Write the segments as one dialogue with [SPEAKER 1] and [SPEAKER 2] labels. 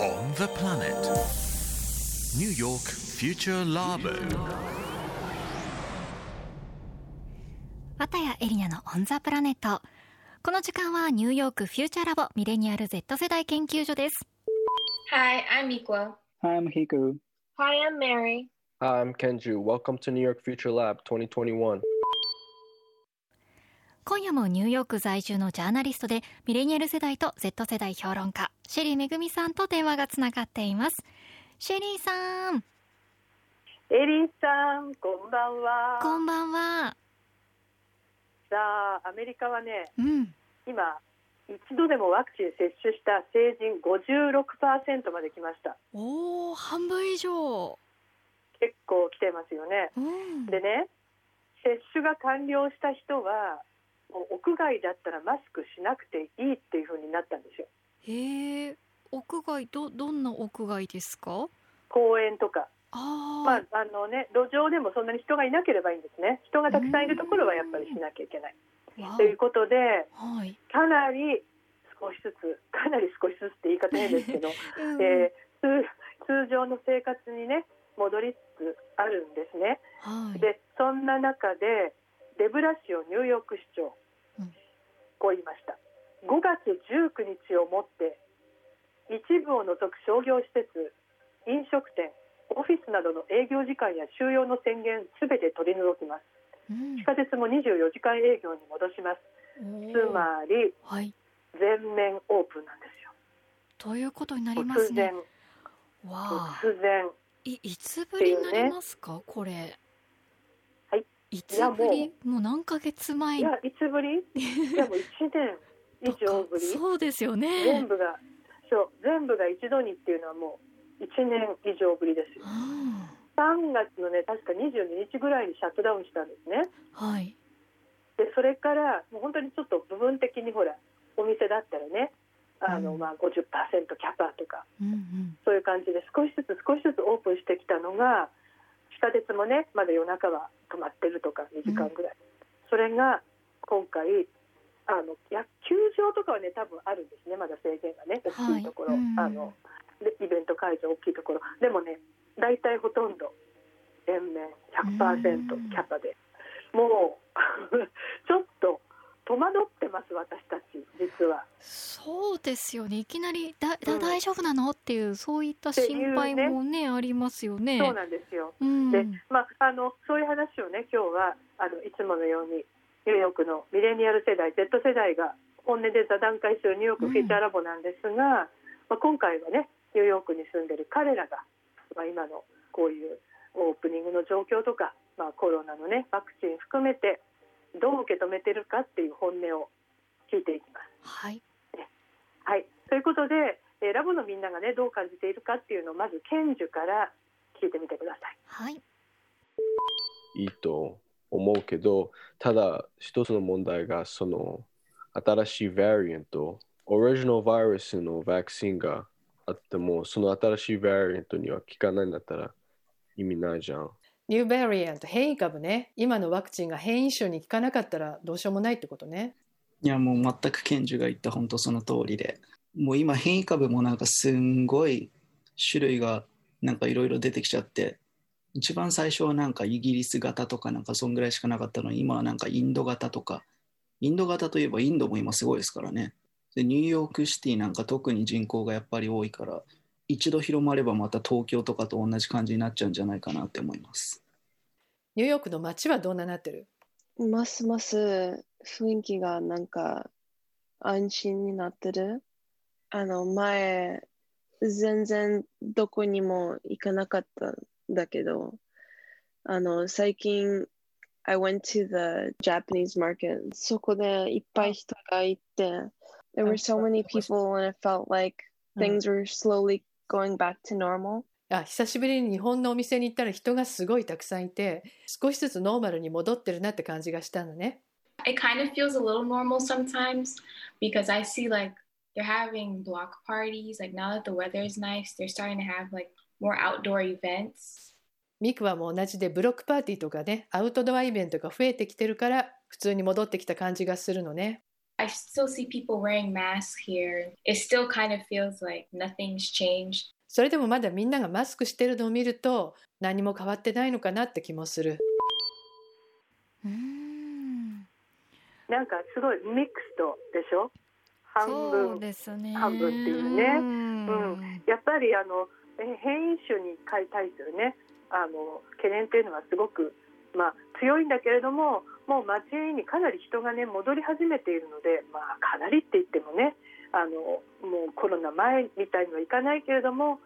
[SPEAKER 1] On the planet. New York Future Labo.
[SPEAKER 2] 綿谷エリナのオンザプラネット。この時間はニューヨークフューチャーラボミレニアル Z 世代研究所です。
[SPEAKER 3] Hi, I'm Mikwa.
[SPEAKER 4] Hi, I'm Hiku.
[SPEAKER 3] Hi, I'm Mary.
[SPEAKER 5] Hi, I'm Kenju. Welcome to New York Future Lab 2021.
[SPEAKER 2] 今夜もニューヨーク在住のジャーナリストでミレニアル世代と Z 世代評論家、シェリーめぐみさんと電話がつながっています。シェリーさん、
[SPEAKER 6] エリンさん、こんばんは。
[SPEAKER 2] こんばんは。
[SPEAKER 6] さあ、アメリカはね、
[SPEAKER 2] うん。
[SPEAKER 6] 今、一度でもワクチン接種した成人56%まで来ました。
[SPEAKER 2] おー、半分以上。
[SPEAKER 6] 結構来てますよね。
[SPEAKER 2] うん。
[SPEAKER 6] でね、接種が完了した人は、もう屋外だったらマスクしなくていいっていう風になったんですよ。
[SPEAKER 2] へえ、屋外、ど、どんな屋外ですか？
[SPEAKER 6] 公園とか。
[SPEAKER 2] あ
[SPEAKER 6] まあ、あのね、路上でもそんなに人がいなければいいんですね。人がたくさんいるところはやっぱりしなきゃいけない。ということで、
[SPEAKER 2] おはい。
[SPEAKER 6] かなり少しずつ、かなり少しずつって言い方変ですけど、
[SPEAKER 2] うん
[SPEAKER 6] えー通通常の生活にね戻りつつあるんですね。
[SPEAKER 2] はい。
[SPEAKER 6] でそんな中でデブラシオニューヨーク市長、
[SPEAKER 2] うん
[SPEAKER 6] こう言いました。5月19日をもって一部を除く商業施設飲食店オフィスなどの営業時間や収容の宣言すべて取り除きます。
[SPEAKER 2] うん。
[SPEAKER 6] 地下鉄も24時間営業に戻します。つまり
[SPEAKER 2] はい。
[SPEAKER 6] 全面オープンなんですよ。
[SPEAKER 2] ということになります
[SPEAKER 6] 突
[SPEAKER 2] ね
[SPEAKER 6] 然。
[SPEAKER 2] わあ。
[SPEAKER 6] 突然。
[SPEAKER 2] いいつぶりになりますか、これ。
[SPEAKER 6] はい。
[SPEAKER 2] いつぶり？
[SPEAKER 6] い
[SPEAKER 2] もう何ヶ月前？
[SPEAKER 6] いやいつぶり？いやもう1年以上ぶり
[SPEAKER 2] そうですよね。
[SPEAKER 6] 全部がそう全部が一度にっていうのはもう1年以上ぶりですよ
[SPEAKER 2] うん
[SPEAKER 6] 3月のね確か22日ぐらいにシャットダウンしたんですね
[SPEAKER 2] はい。
[SPEAKER 6] でそれからもう本当にちょっと部分的にほらお店だったらねあの、
[SPEAKER 2] うん
[SPEAKER 6] まあ50%キャパとか
[SPEAKER 2] うんうん。
[SPEAKER 6] そういう感じで少しずつ少しずつオープンしてきたのが地下鉄もねまだ夜中は止まってるとか2時間ぐらい、それが今回あの野球場とかはね多分あるんですねまだ制限がね大きいところ、
[SPEAKER 2] はいうん。
[SPEAKER 6] あのでイベント会場大きいところ。でもね大体ほとんど全面100%
[SPEAKER 2] うん。
[SPEAKER 6] キャパで。もう ちょっと戸惑ってます私たち実は。
[SPEAKER 2] そうですよね。いきなりだだ、
[SPEAKER 6] うん
[SPEAKER 2] 大丈夫なの？っていうそういった心配もねありますよね。
[SPEAKER 6] そうなんですよ
[SPEAKER 2] うん。
[SPEAKER 6] で、まあ、あのそういう話をね今日はあのいつものようにニューヨークのミレニアル世代 Z 世代が本音で座談会するニューヨークフィーチャーラボなんですが、まあ、今回はねニューヨークに住んでる彼らが、まあ、今のこういうオープニングの状況とか、まあ、コロナのねワクチン含めてどう受け止めてるかっていう本音を聞いていきます。
[SPEAKER 2] はい。
[SPEAKER 6] はい、ということで、えーラボのみんながねどう感じているかっていうのをまず賢受から聞いてみてください。
[SPEAKER 2] はい。
[SPEAKER 5] いいと思うけど、ただ一つの問題がその新しいバリエント、オリジナルウイルスのワクチンがあっても、その新しいバリエントには効かないんだったら意味ないじゃん。
[SPEAKER 7] ニューバリアント、変異株ね。今のワクチンが変異種に効かなかったらどうしようもないってことね。
[SPEAKER 4] いや、もう全く賢治が言った本当その通りで。もう今変異株もなんかすんごい種類がなんかいろいろ出てきちゃって、一番最初はなんかイギリス型とかなんかそんぐらいしかなかったのに、今はなんかインド型とか、インド型といえばインドも今すごいですからね。で、ニューヨークシティなんか特に人口がやっぱり多いから、一度広まればまた東京とかと同じ感じになっちゃうんじゃないかなって思います。
[SPEAKER 7] ニューヨークの街はどんななってる？
[SPEAKER 8] ますます雰囲気がなんか安心になってる。あの前、全然どこにも行かなかったんだけど、あの最近、I went to the Japanese market. そこでいっぱい人がいて、there were so many people and it felt like things were slowly going back to normal.
[SPEAKER 7] あ久しぶりに日本のお店に行ったら人がすごいたくさんいて、少しずつノーマルに戻ってるなって感じがしたのね。
[SPEAKER 3] It kind of feels a little normal sometimes because I see like they're having block parties. Like now that the weather is nice, they're starting to have like more outdoor events.
[SPEAKER 7] ミクはも同じでブロックパーティーとかね、アウトドアイベントが増えてきてるから、普通に戻ってきた感じがするのね。
[SPEAKER 3] I still see people wearing masks here. It still kind of feels like nothing's changed.
[SPEAKER 7] それでもまだみんながマスクしてるのを見ると何も変わってないのかなって気もする。
[SPEAKER 2] うーん
[SPEAKER 6] なんかすごいミックスとでしょ？半
[SPEAKER 2] そう
[SPEAKER 6] 分
[SPEAKER 2] ですね。
[SPEAKER 6] 半分っていうね
[SPEAKER 2] うん
[SPEAKER 6] うんやっぱりあのえ変異種に対するねあの懸念っていうのはすごく、まあ、強いんだけれどももう街にかなり人がね戻り始めているので、まあ、かなりって言ってもねあのもうコロナ前みたいにはいかないけれども、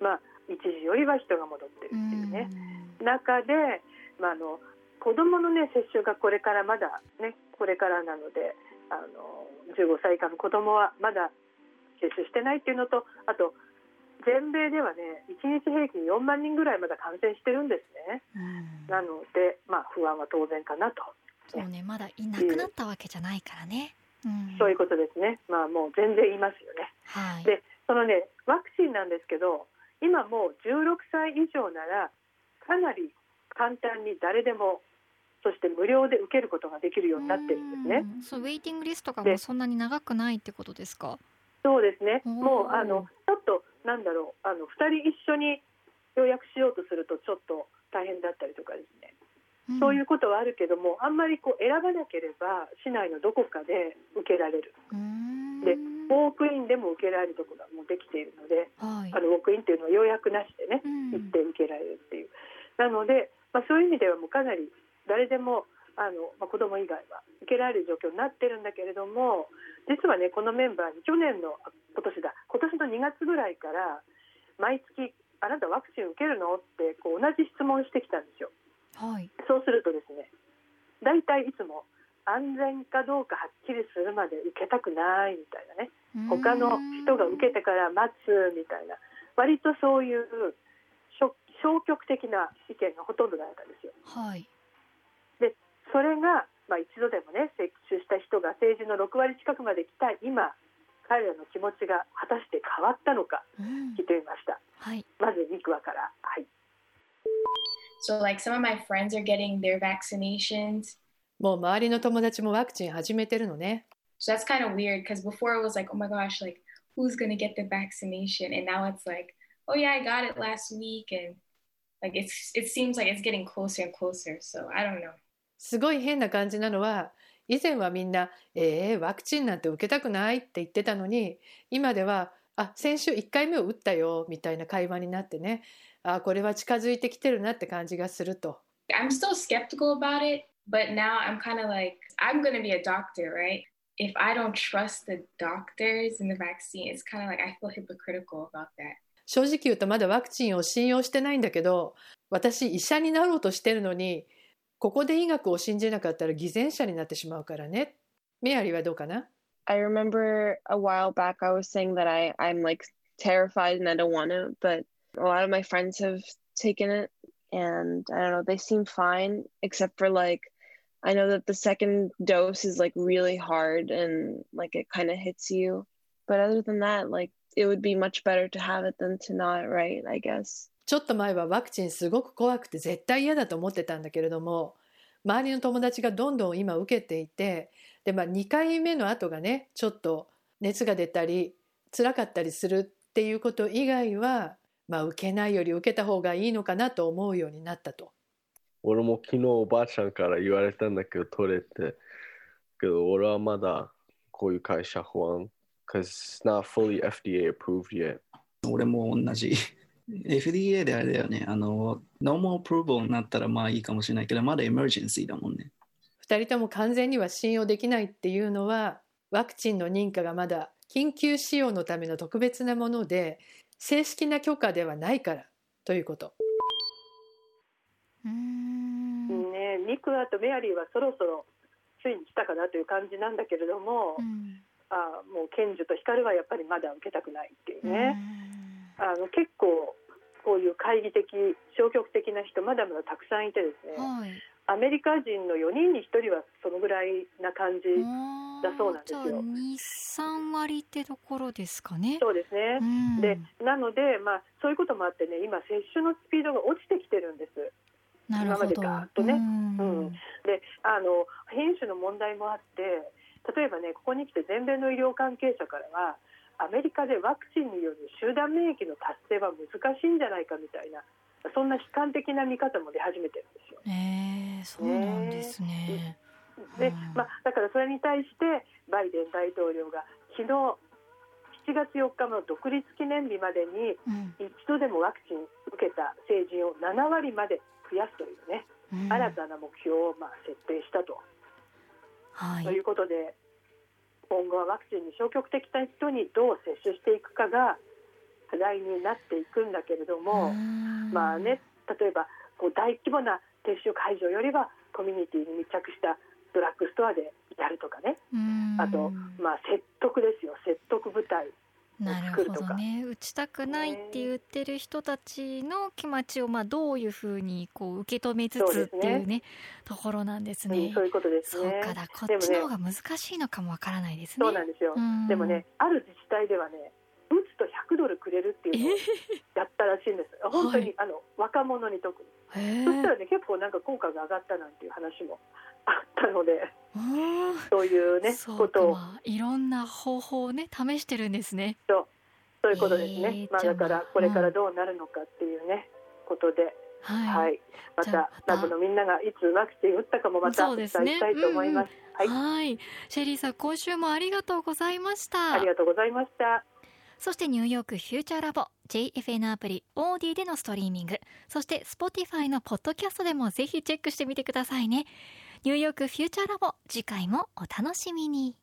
[SPEAKER 6] まあ、一時よりは人が戻ってるっていうね。中で、まあ、あの子どもの、ね、接種がこれからまだ、ね、これからなのであの15歳以下の子どもはまだ接種してないっていうのとあと全米ではね1日平均4万人ぐらいまだ感染してるんですね。
[SPEAKER 2] うん
[SPEAKER 6] なので、まあ、不安は当然かなと、
[SPEAKER 2] そうねまだいなくなったわけじゃないからね。うん
[SPEAKER 6] そういうことですね、まあ、もう全然いますよね。
[SPEAKER 2] はい。
[SPEAKER 6] でそのねワクチンなんですけど今もう16歳以上ならかなり簡単に誰でもそして無料で受けることができるようになってるんですね。
[SPEAKER 2] うんそうウェイティングリストが
[SPEAKER 6] で
[SPEAKER 2] もうそんなに長くないってことですか？
[SPEAKER 6] そうですねもうあのちょっとなんだろうあの2人一緒に予約しようとするとちょっと大変だったりとかですね、そういうことはあるけどもあんまりこう選ばなければ市内のどこかで受けられる
[SPEAKER 2] うん。
[SPEAKER 6] でウォークインでも受けられるところがもうできているので
[SPEAKER 2] はい
[SPEAKER 6] あ。のウォークインっていうのは予約なしでね
[SPEAKER 2] うん
[SPEAKER 6] 行って受けられるっていう、なので、まあ、そういう意味ではもうかなり誰でもあの、まあ、子供以外は受けられる状況になってるんだけれども実はねこのメンバーに去年のあ今年だ今年の2月ぐらいから毎月「あなたワクチン受けるの?」ってこう同じ質問してきたんですよ。
[SPEAKER 2] はい。
[SPEAKER 6] そうするとですね大体いつも安全かどうかはっきりするまで受けたくないみたいなね他の人が受けてから待つみたいな割とそういう消消極的な意見がほとんどだったんですよ。
[SPEAKER 2] はい。
[SPEAKER 6] それが、まあ、一度でもね接種した人が成人の6割近くまで来た今彼らの気持ちが果たして変わったのか
[SPEAKER 2] うん
[SPEAKER 6] 聞いてみました。
[SPEAKER 2] はい。
[SPEAKER 6] まずニクワから、はい、
[SPEAKER 3] So, like, some of my friends are getting their vaccinations.
[SPEAKER 7] もう周りの友達もワクチン始めてるのね。
[SPEAKER 3] So that's kind of weird because before it was like, oh my gosh, like, who's to get the vaccination? And now it's like, oh yeah, I got it last week. And like, it's, it seems like it's getting closer and closer. So I don't know.
[SPEAKER 7] すごい変な感じなのは以前はみんな「えー、ワクチンなんて受けたくない」って言ってたのに今では「あ先週1回目を打ったよ」みたいな会話になってねあこれは近づいてきてるなって感じがすると。
[SPEAKER 3] I'm still skeptical about it, but now I'm kind of like, I'm going to be a doctor, right? If I don't trust the doctors and the vaccine, it's kind of like I feel hypocritical about that.
[SPEAKER 7] 正直言うとまだワクチンを信用してないんだけど私医者になろうとしてるのにここで医学を信じなかったら偽善者になってしまうからね。メアリーはどうかな
[SPEAKER 8] I remember a while back I was saying that I, I'm like terrified and I don't want to, but a lot of my friends have taken it and I don't know, they seem fine, except for like I know that the second dose is like really hard and like it kind of hits you. But other than that, like it would be much better to have it than to not, right? I guess.
[SPEAKER 7] ちょっと前はワクチンすごく怖くて絶対嫌だと思ってたんだけれども周りの友達がどんどん今受けていて で、まあ、2回目の後がねちょっと熱が出たり辛かったりするっていうこと以外は、まあ、受けないより受けた方がいいのかなと思うようになったと。
[SPEAKER 5] 俺も昨日おばあちゃんから言われたんだけど取れてけど俺はまだこういう会社不安 because it's not fully FDA approved yet
[SPEAKER 4] 俺も同じ。FDA であれだよね。あの、normal approval になったらまあいいかもしれないけど、まだ emergency だもんね。
[SPEAKER 7] 2人とも完全には信用できないっていうのはワクチンの認可がまだ緊急使用のための特別なもので正式な許可ではないからということ。
[SPEAKER 2] うーん。
[SPEAKER 6] ね、ニクワとメアリーはそろそろついに来たかなという感じなんだけれども、
[SPEAKER 2] うん
[SPEAKER 6] あもうケンジュとヒカルはやっぱりまだ受けたくないっていう
[SPEAKER 2] う
[SPEAKER 6] ね、あの結構こういう懐疑的消極的な人まだまだたくさんいてですね、
[SPEAKER 2] んはい。
[SPEAKER 6] アメリカ人の4人に1人はそのぐらいな感じ、だそうなんですよ。
[SPEAKER 2] じゃあ二三割ってところですかね。
[SPEAKER 6] そうですね、
[SPEAKER 2] うん。
[SPEAKER 6] でなので、まあ、そういうこともあってね今接種のスピードが落ちてきてるんです。
[SPEAKER 2] なるほど。
[SPEAKER 6] 今までガーッとね。
[SPEAKER 2] うん。
[SPEAKER 6] うん。であの変種の問題もあって例えばねここに来て全米の医療関係者からはアメリカでワクチンによる集団免疫の達成は難しいんじゃないかみたいなそんな悲観的な見方も出始めてるんですよ。
[SPEAKER 2] えー、そうなんですね。
[SPEAKER 6] で
[SPEAKER 2] うん。
[SPEAKER 6] まあ、だからそれに対してバイデン大統領が昨日7月4日の独立記念日までに
[SPEAKER 2] うん。
[SPEAKER 6] 一度でもワクチン受けた成人を7割まで増やすというね、
[SPEAKER 2] うん。
[SPEAKER 6] 新たな目標をまあ設定したと,、
[SPEAKER 2] はい。
[SPEAKER 6] ということで今後はワクチンに消極的な人にどう接種していくかが課題になっていくんだけれども、
[SPEAKER 2] うん。
[SPEAKER 6] まあね、例えばこう大規模な撤収会場よりはコミュニティに密着したドラッグストアでやるとかね。
[SPEAKER 2] うん。
[SPEAKER 6] あと、まあ、説得ですよ。説得舞台
[SPEAKER 2] なるほどね。打ちたくないって言ってる人たちの気持ちをまあどういうふうにこう受け止めつつっていうねところなんですね。
[SPEAKER 6] うん。そういうことです
[SPEAKER 2] そう
[SPEAKER 6] ね。
[SPEAKER 2] かだこっちの方が難しいのかもわからないですね。
[SPEAKER 6] そうなんですよ。
[SPEAKER 2] うん。
[SPEAKER 6] でもねある自治体ではね打つと100ドルくれるっていうのをやったらしいんです、本当に、
[SPEAKER 2] はい
[SPEAKER 6] あの若者に特に、
[SPEAKER 2] へえ
[SPEAKER 6] そしたらね結構なんか効果が上がったなんていう話もあったので
[SPEAKER 2] うん
[SPEAKER 6] そういうねことを。
[SPEAKER 2] まあいろんな方法をね試してるんですね。
[SPEAKER 6] そう。いうことですね、まあ、
[SPEAKER 2] えーじゃあ
[SPEAKER 6] だからこれからどうなるのかっていうねことで、
[SPEAKER 2] はい。
[SPEAKER 6] はい、ま
[SPEAKER 2] た
[SPEAKER 6] た。ラブのみんながいつワクチン打ったかもまた
[SPEAKER 2] そう
[SPEAKER 6] お伝えしたいと思います。はい、
[SPEAKER 2] はい。シェリーさん今週もありがとうございました。
[SPEAKER 6] ありがとうございました。
[SPEAKER 2] そしてニューヨークフューチャーラボ JFN アプリオーディでのストリーミングそして Spotify のポッドキャストでもぜひチェックしてみてくださいね。ニューヨークフューチャーラボ次回もお楽しみに。